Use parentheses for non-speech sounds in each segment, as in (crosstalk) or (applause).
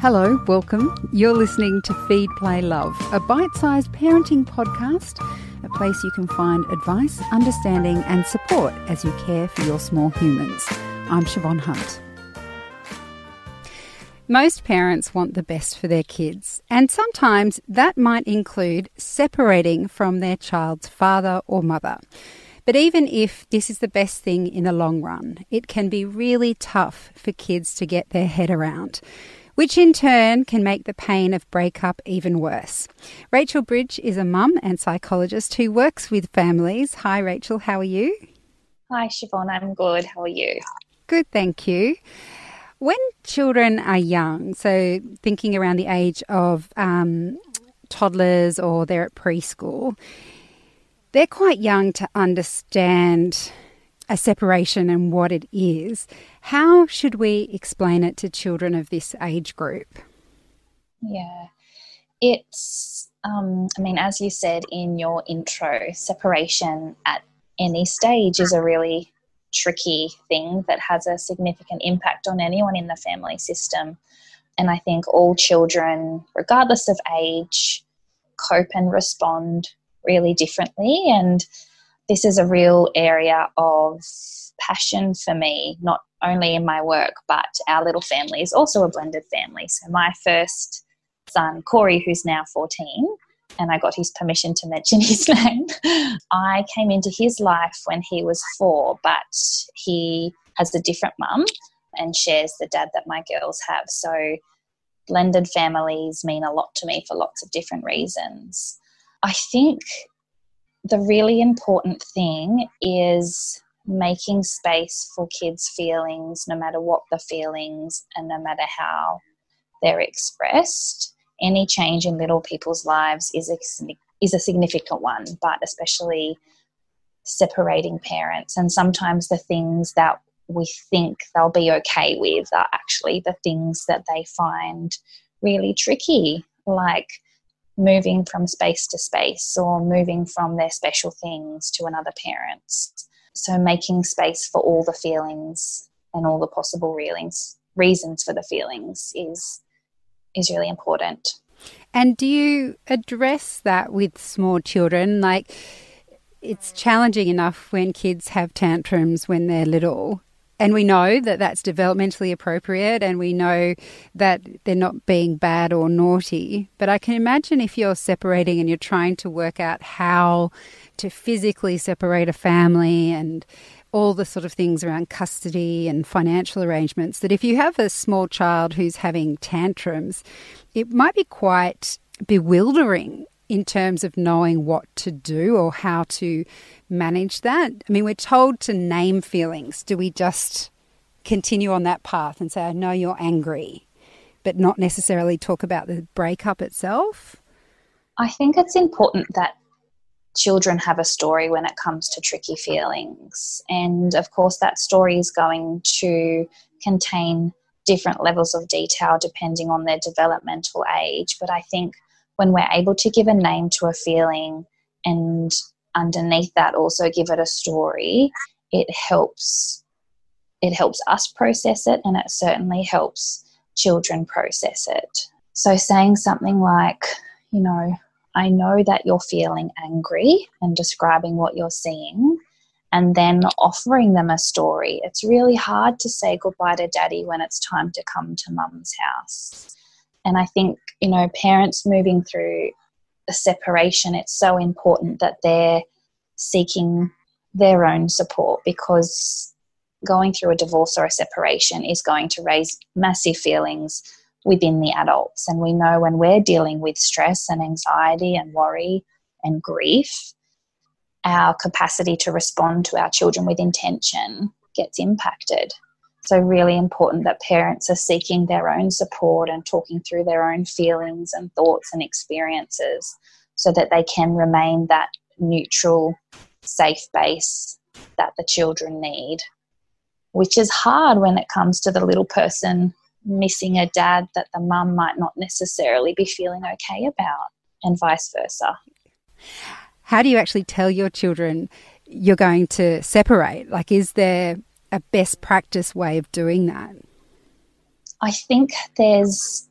Hello, welcome. You're listening to Feed, Play, Love, a bite sized parenting podcast, a place you can find advice, understanding, and support as you care for your small humans. I'm Siobhan Hunt. Most parents want the best for their kids, and sometimes that might include separating from their child's father or mother. But even if this is the best thing in the long run, it can be really tough for kids to get their head around which in turn can make the pain of breakup even worse. Rachel Bridge is a mum and psychologist who works with families. Hi, Rachel, how are you? Hi, Siobhan, I'm good. How are you? Good, thank you. When children are young, so thinking around the age of um, toddlers or they're at preschool, they're quite young to understand a separation and what it is, how should we explain it to children of this age group? Yeah, it's, um, I mean, as you said in your intro, separation at any stage is a really tricky thing that has a significant impact on anyone in the family system. And I think all children, regardless of age, cope and respond really differently. And this is a real area of passion for me, not only in my work, but our little family is also a blended family. So, my first son, Corey, who's now 14, and I got his permission to mention (laughs) his name. I came into his life when he was four, but he has a different mum and shares the dad that my girls have. So, blended families mean a lot to me for lots of different reasons. I think the really important thing is making space for kids' feelings, no matter what the feelings and no matter how they're expressed. Any change in little people's lives is a, is a significant one, but especially separating parents. And sometimes the things that we think they'll be okay with are actually the things that they find really tricky, like moving from space to space or moving from their special things to another parent's. So making space for all the feelings and all the possible reelings, reasons for the feelings is is really important. And do you address that with small children? Like it's challenging enough when kids have tantrums when they're little and we know that that's developmentally appropriate and we know that they're not being bad or naughty. But I can imagine if you're separating and you're trying to work out how to physically separate a family and all the sort of things around custody and financial arrangements, that if you have a small child who's having tantrums, it might be quite bewildering in terms of knowing what to do or how to manage that? I mean, we're told to name feelings. Do we just continue on that path and say, I know you're angry, but not necessarily talk about the breakup itself? I think it's important that children have a story when it comes to tricky feelings. And of course, that story is going to contain different levels of detail depending on their developmental age. But I think when we're able to give a name to a feeling and underneath that also give it a story, it helps it helps us process it and it certainly helps children process it. So saying something like, you know, I know that you're feeling angry and describing what you're seeing and then offering them a story. It's really hard to say goodbye to daddy when it's time to come to mum's house. And I think, you know, parents moving through a separation, it's so important that they're seeking their own support because going through a divorce or a separation is going to raise massive feelings within the adults. And we know when we're dealing with stress and anxiety and worry and grief, our capacity to respond to our children with intention gets impacted. So, really important that parents are seeking their own support and talking through their own feelings and thoughts and experiences so that they can remain that neutral, safe base that the children need, which is hard when it comes to the little person missing a dad that the mum might not necessarily be feeling okay about, and vice versa. How do you actually tell your children you're going to separate? Like, is there a best practice way of doing that? I think there's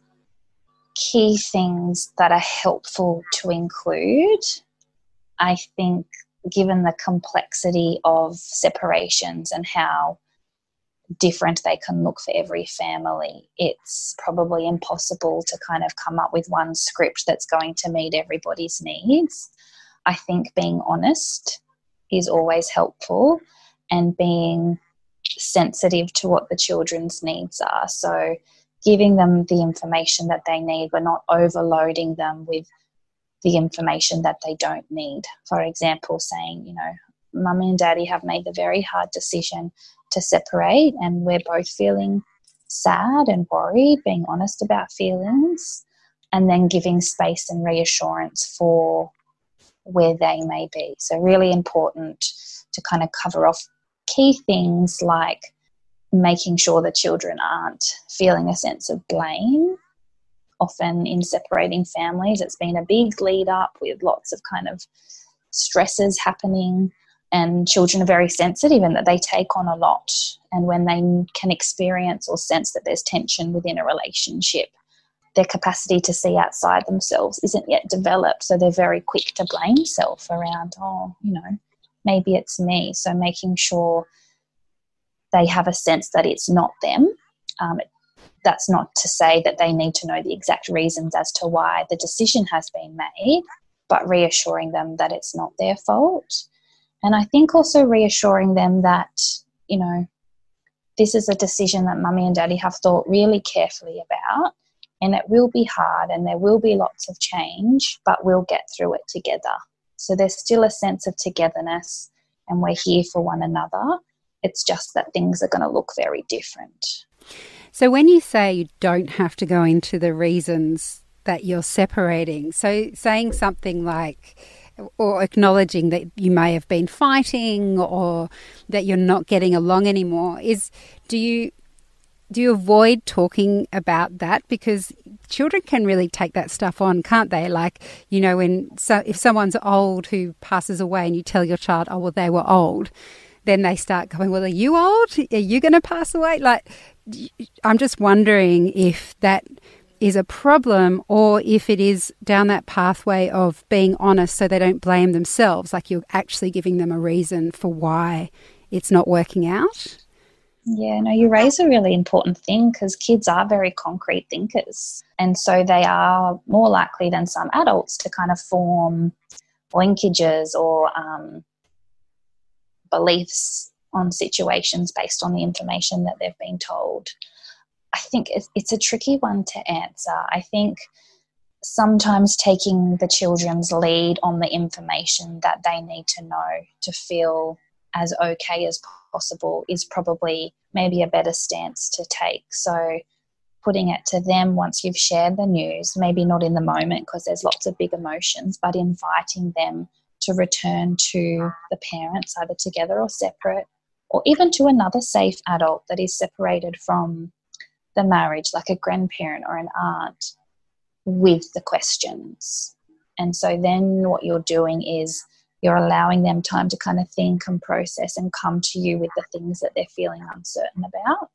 key things that are helpful to include, I think, given the complexity of separations and how different they can look for every family, it's probably impossible to kind of come up with one script that's going to meet everybody's needs. I think being honest is always helpful and being sensitive to what the children's needs are. So, giving them the information that they need, but not overloading them with the information that they don't need. For example, saying, you know, mummy and daddy have made the very hard decision to separate, and we're both feeling sad and worried, being honest about feelings, and then giving space and reassurance for where they may be. So, really important to kind of cover off key things like making sure the children aren't feeling a sense of blame. Often in separating families, it's been a big lead up with lots of kind of stresses happening, and children are very sensitive and that they take on a lot. And when they can experience or sense that there's tension within a relationship, their capacity to see outside themselves isn't yet developed. So they're very quick to blame self around, oh, you know, maybe it's me. So making sure they have a sense that it's not them. Um, that's not to say that they need to know the exact reasons as to why the decision has been made, but reassuring them that it's not their fault. And I think also reassuring them that, you know, this is a decision that mummy and daddy have thought really carefully about, and it will be hard and there will be lots of change, but we'll get through it together. So there's still a sense of togetherness, and we're here for one another. It's just that things are going to look very different. So, when you say you don't have to go into the reasons that you're separating, so saying something like, or acknowledging that you may have been fighting or that you're not getting along anymore, is do you do you avoid talking about that because children can really take that stuff on can't they like you know when so if someone's old who passes away and you tell your child oh well they were old then they start going, Well, are you old? Are you going to pass away? Like, I'm just wondering if that is a problem or if it is down that pathway of being honest so they don't blame themselves, like you're actually giving them a reason for why it's not working out. Yeah, no, you raise a really important thing because kids are very concrete thinkers. And so they are more likely than some adults to kind of form linkages or um, beliefs on situations based on the information that they've been told. I think it's, a tricky one to answer. I think sometimes taking the children's lead on the information that they need to know to feel as okay as possible is probably maybe a better stance to take. So, putting it to them once you've shared the news, maybe not in the moment because there's lots of big emotions, but inviting them to return to the parents, either together or separate, or even to another safe adult that is separated from the marriage, like a grandparent or an aunt, with the questions. And so then what you're doing is you're allowing them time to kind of think and process and come to you with the things that they're feeling uncertain about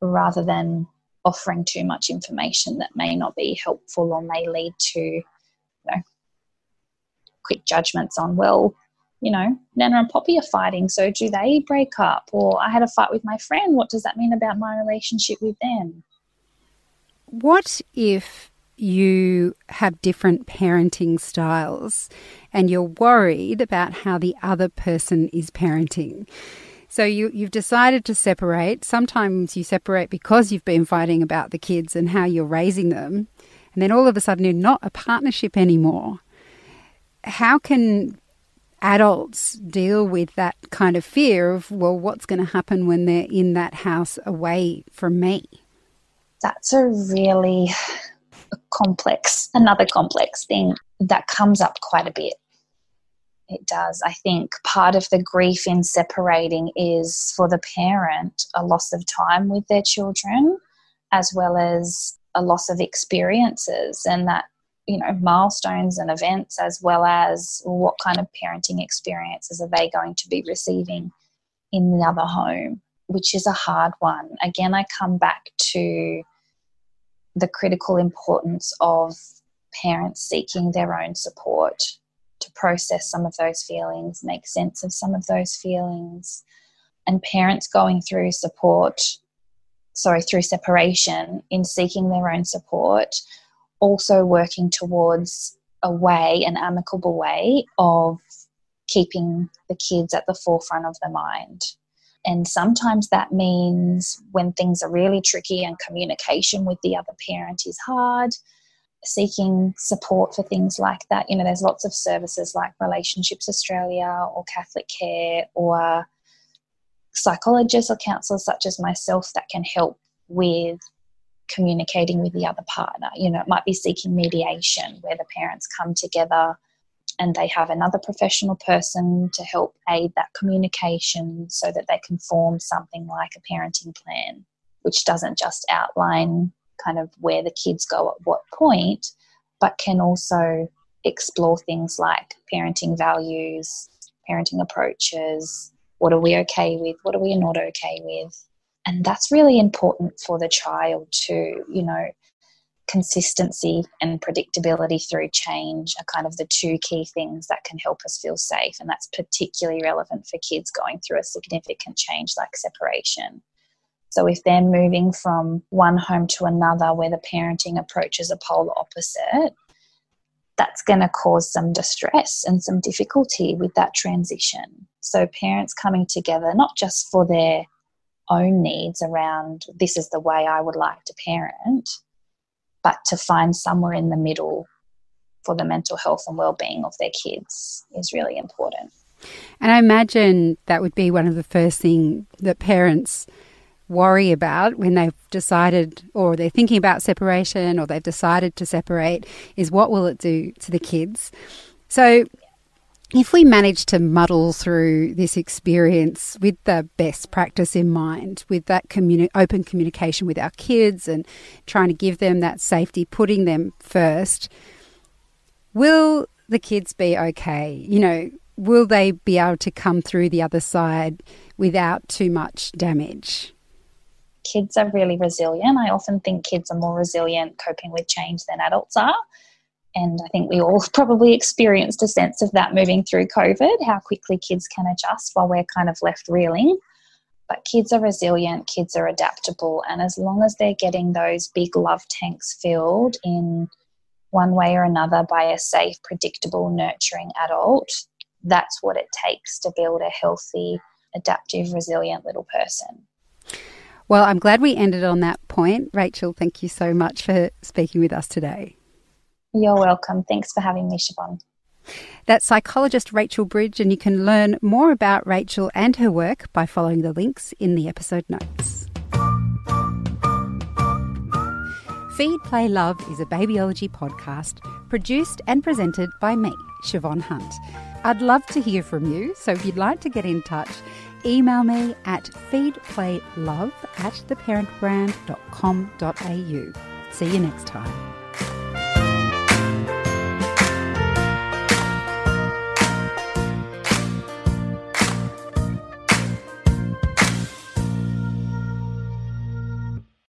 rather than offering too much information that may not be helpful or may lead to you know quick judgments on, well, you know, Nana and Poppy are fighting, so do they break up? Or I had a fight with my friend, what does that mean about my relationship with them? What if you have different parenting styles and you're worried about how the other person is parenting? So you, you've decided to separate. Sometimes you separate because you've been fighting about the kids and how you're raising them. And then all of a sudden you're not a partnership anymore how can adults deal with that kind of fear of, well, what's going to happen when they're in that house away from me? That's a really complex, another complex thing that comes up quite a bit. It does. I think part of the grief in separating is for the parent a loss of time with their children, as well as a loss of experiences, and that you know milestones and events as well as what kind of parenting experiences are they going to be receiving in the other home which is a hard one again i come back to the critical importance of parents seeking their own support to process some of those feelings, make sense of some of those feelings, and parents going through support, sorry, through separation in seeking their own support, also working towards a way, an amicable way of keeping the kids at the forefront of the mind. And sometimes that means when things are really tricky and communication with the other parent is hard, seeking support for things like that. You know, there's lots of services like Relationships Australia or Catholic Care or psychologists or counselors such as myself that can help with communicating with the other partner. You know, it might be seeking mediation where the parents come together and they have another professional person to help aid that communication so that they can form something like a parenting plan, which doesn't just outline kind of where the kids go at what point, but can also explore things like parenting values, parenting approaches, what are we okay with, what are we not okay with. And that's really important for the child to, you know, consistency and predictability through change are kind of the two key things that can help us feel safe. And that's particularly relevant for kids going through a significant change like separation. So if they're moving from one home to another where the parenting approach is a polar opposite, that's going to cause some distress and some difficulty with that transition. So parents coming together, not just for their own needs around this is the way I would like to parent, but to find somewhere in the middle for the mental health and well-being of their kids is really important. And I imagine that would be one of the first things that parents worry about when they've decided or they're thinking about separation or they've decided to separate is what will it do to the kids. So if we manage to muddle through this experience with the best practice in mind, with that communi- open communication with our kids and trying to give them that safety, putting them first, will the kids be okay? You know, will they be able to come through the other side without too much damage? kids are really resilient. I often think kids are more resilient coping with change than adults are. And I think we all (laughs) probably experienced a sense of that moving through COVID, how quickly kids can adjust while we're kind of left reeling. But kids are resilient, kids are adaptable, and as long as they're getting those big love tanks filled in one way or another by a safe, predictable, nurturing adult, that's what it takes to build a healthy, adaptive, resilient little person. Well, I'm glad we ended on that point. Rachel, thank you so much for speaking with us today. You're welcome. Thanks for having me, Siobhan. That's psychologist Rachel Bridge, and you can learn more about Rachel and her work by following the links in the episode notes. Feed, Play, Love is a babyology podcast produced and presented by me, Siobhan Hunt. I'd love to hear from you, so if you'd like to get in touch, email me at feedplaylove at theparentbrand.com.au. See you next time.